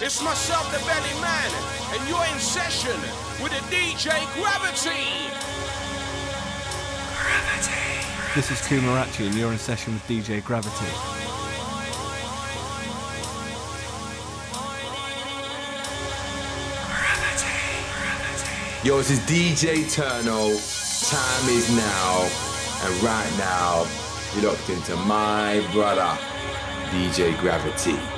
It's myself, the Belly Man, and you're in session with the DJ Gravity. Gravity. This is Kumarachi, and you're in session with DJ Gravity. Yo, this is DJ Turno. Time is now. And right now, you're locked into my brother, DJ Gravity.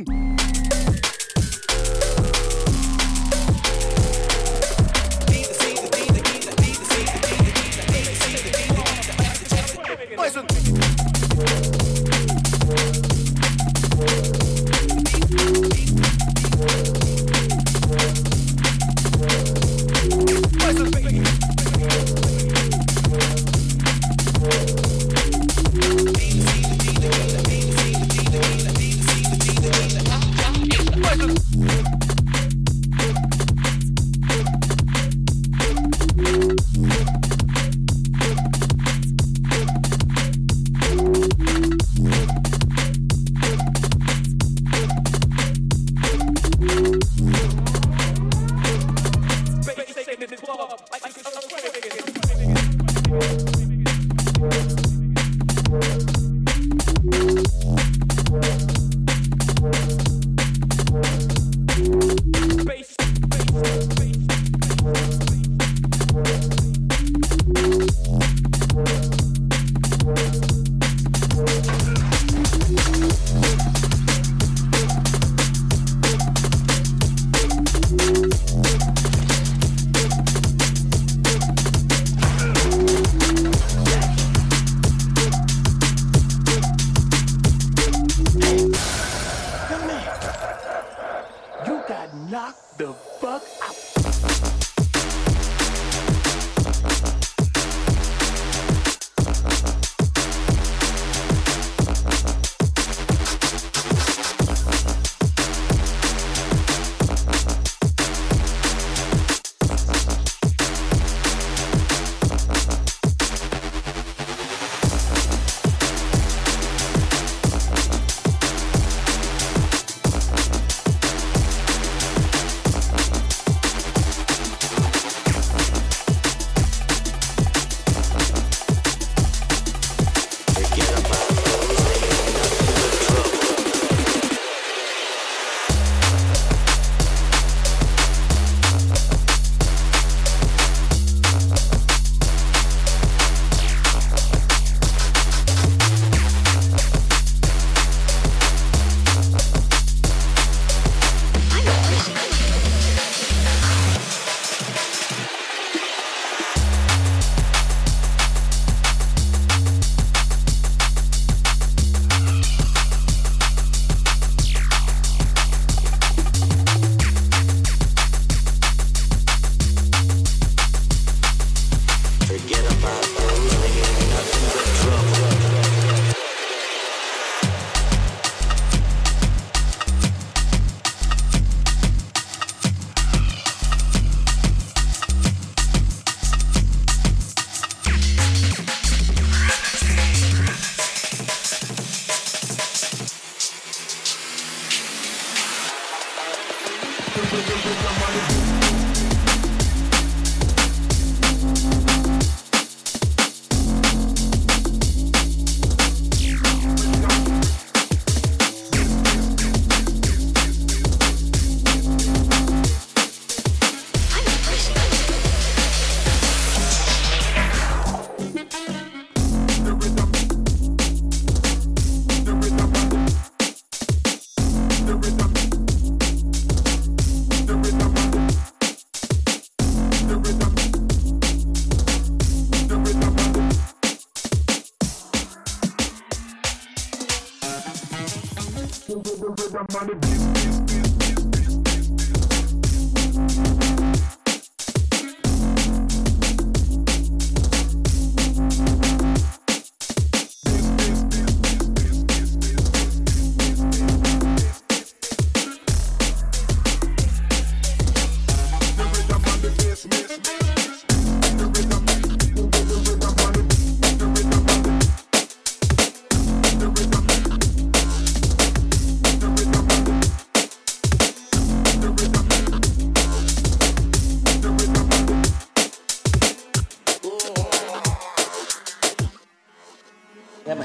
mısın? up. I think it's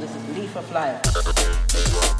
This is Leaf of Flyer.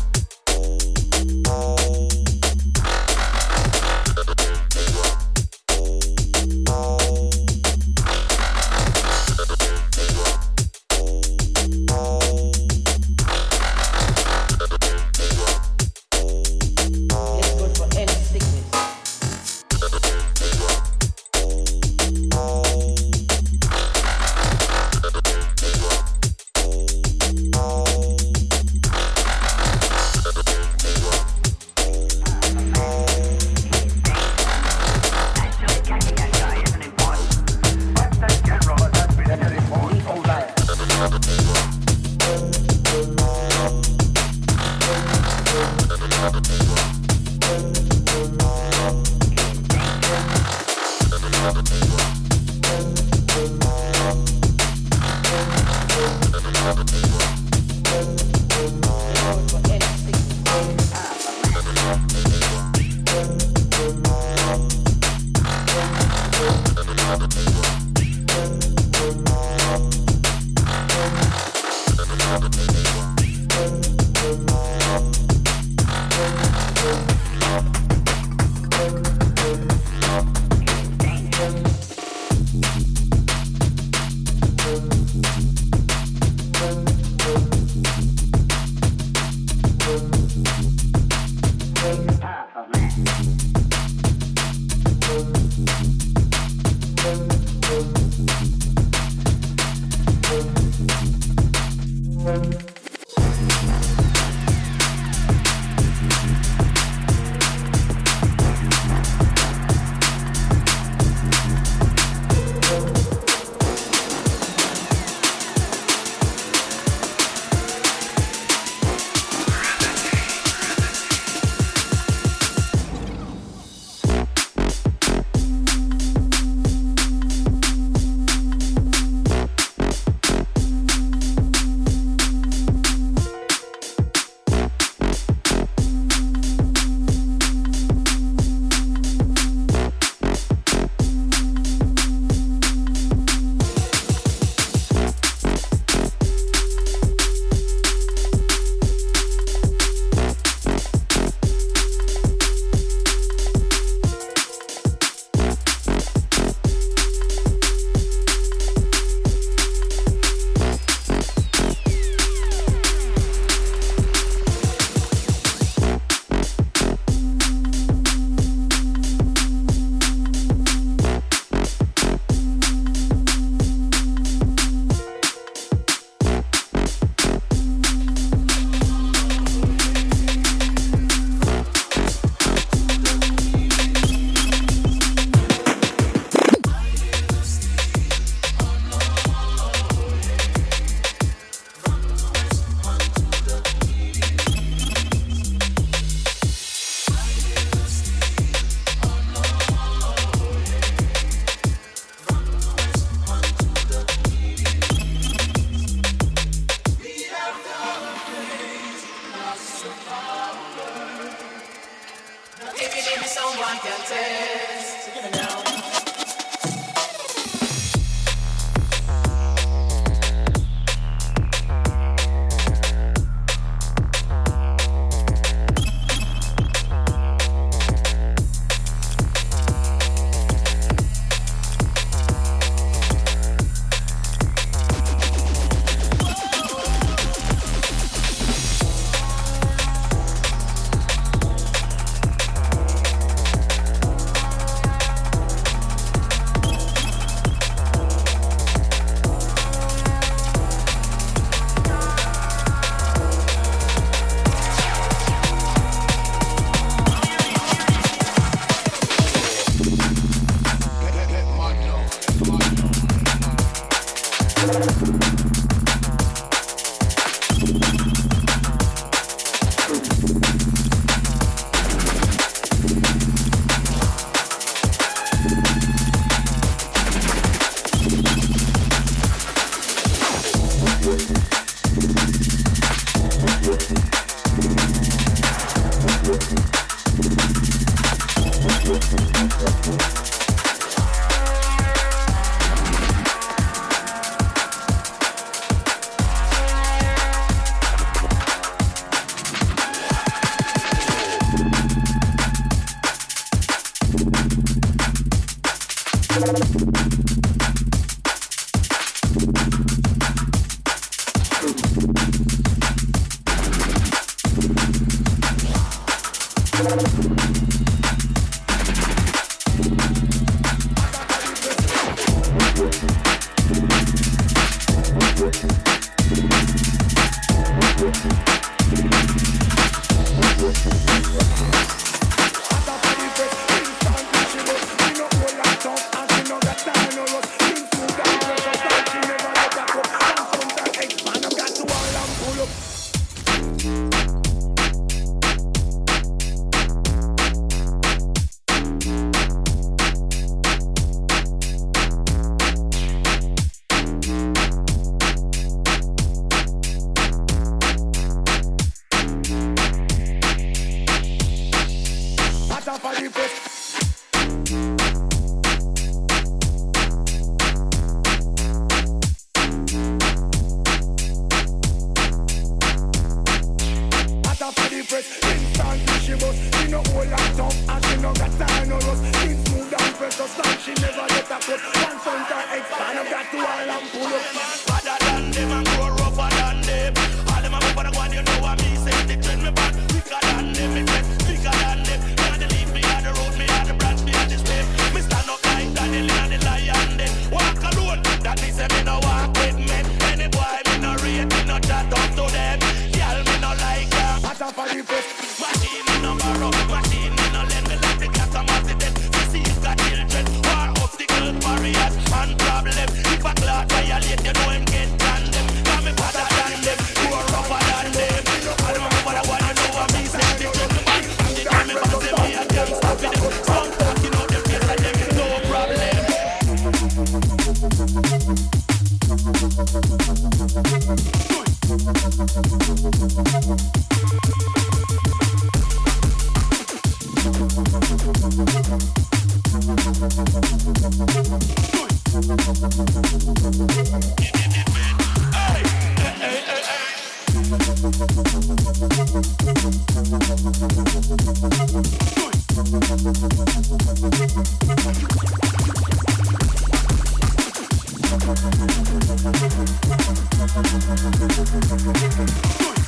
Dois.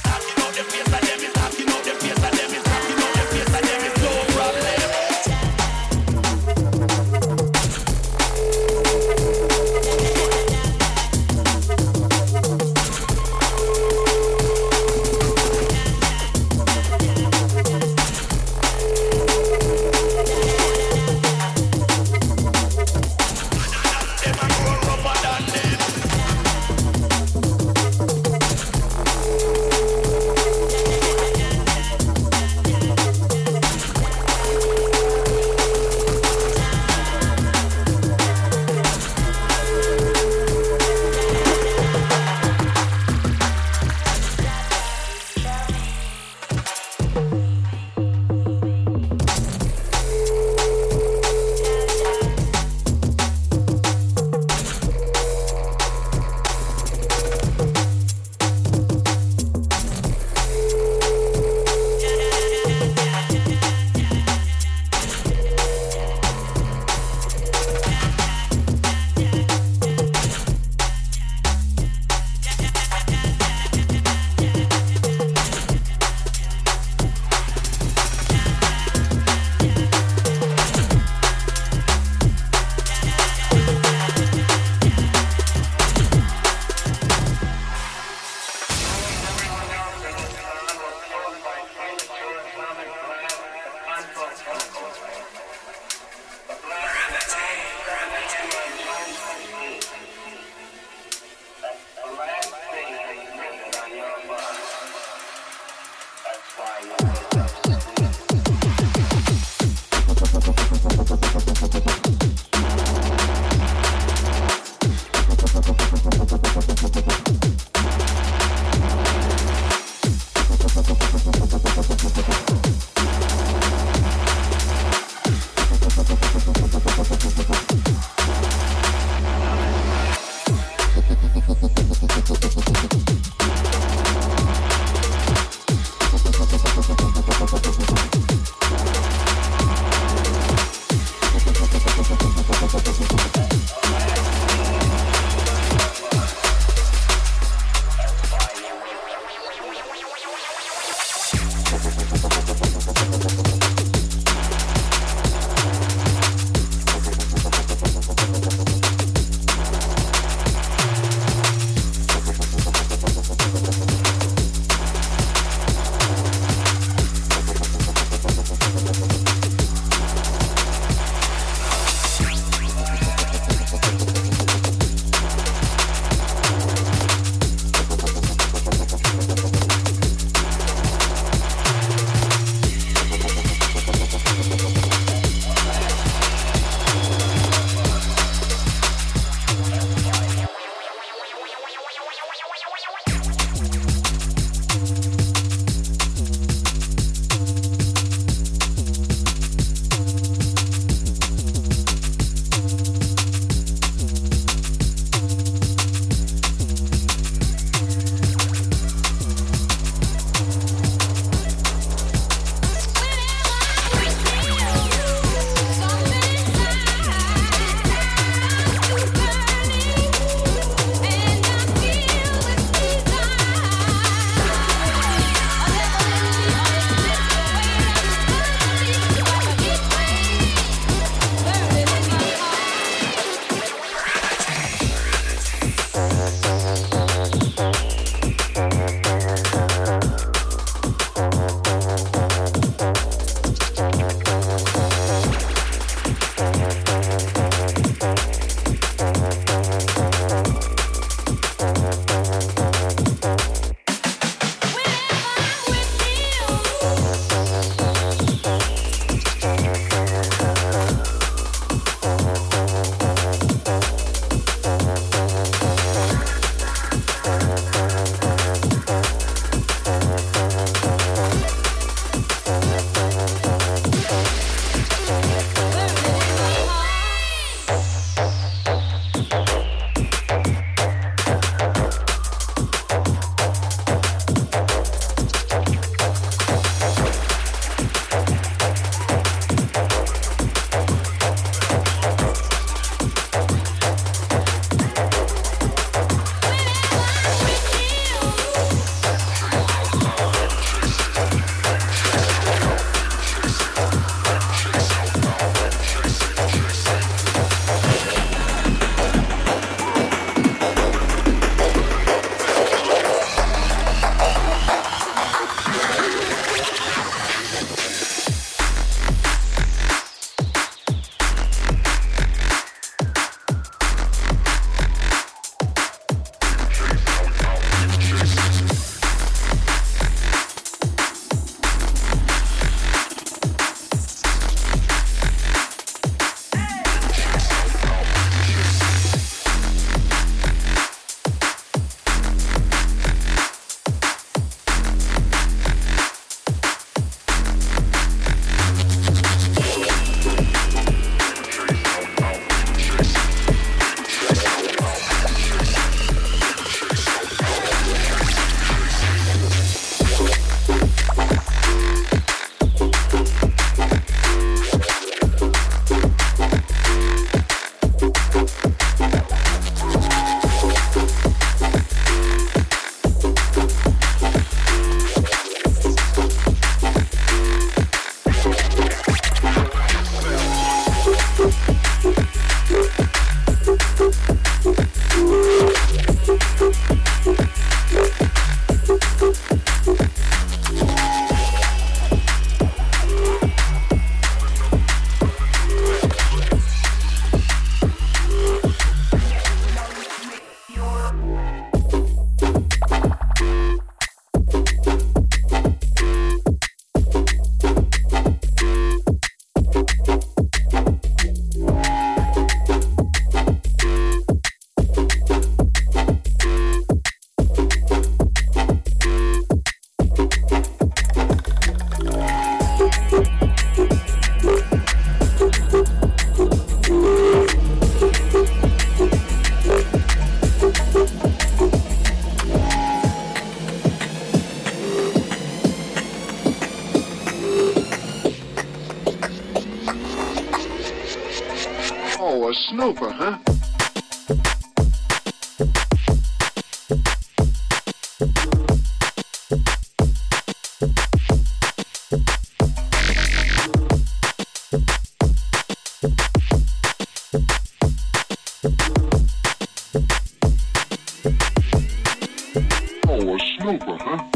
A huh?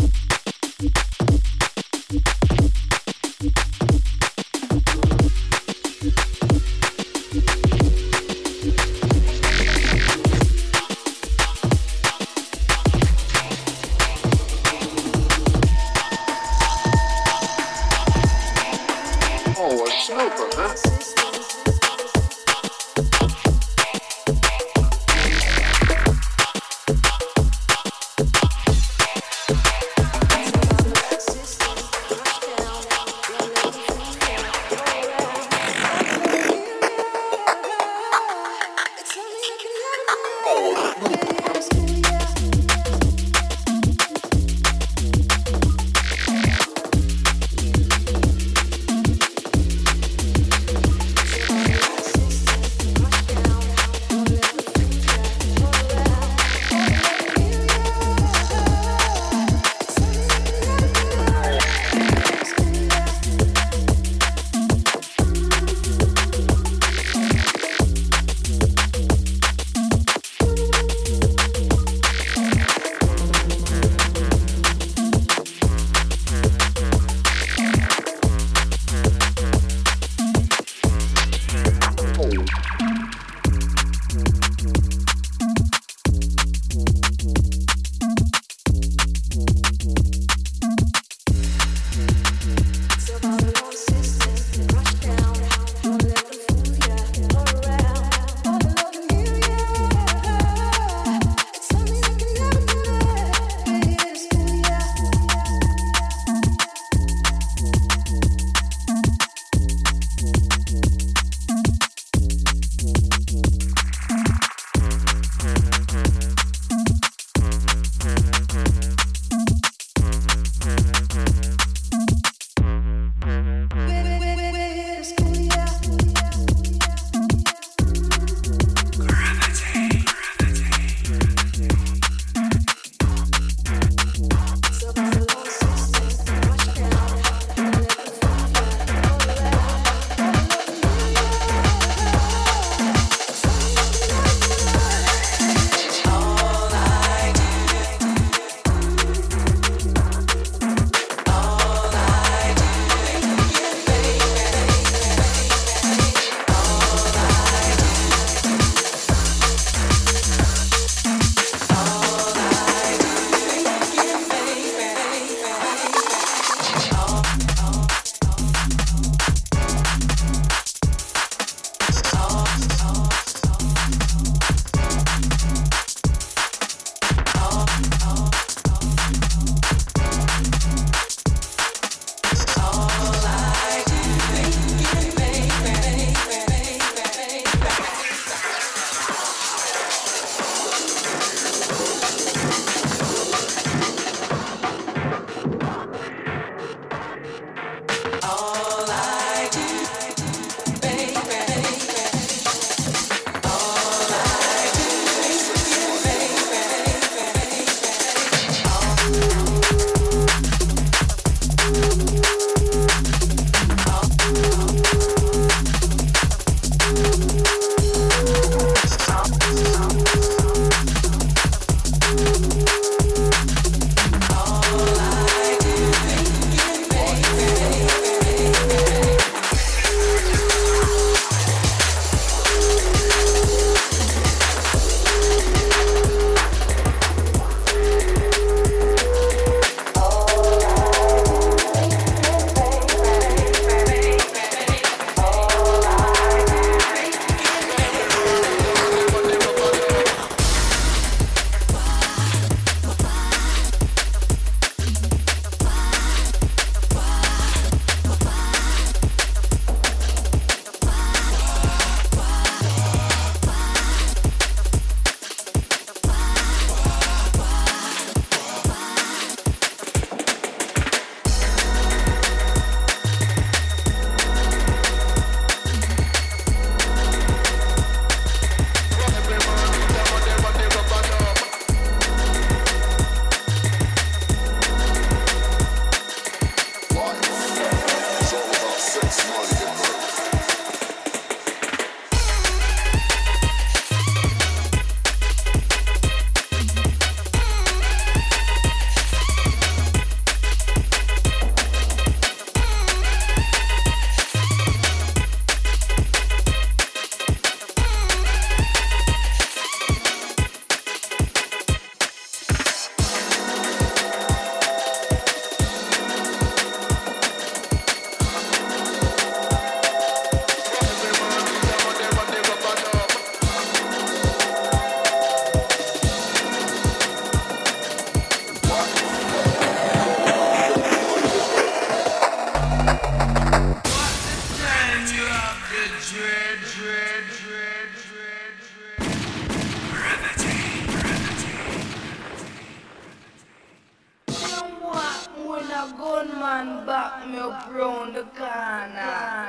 a gunman back me up round the corner.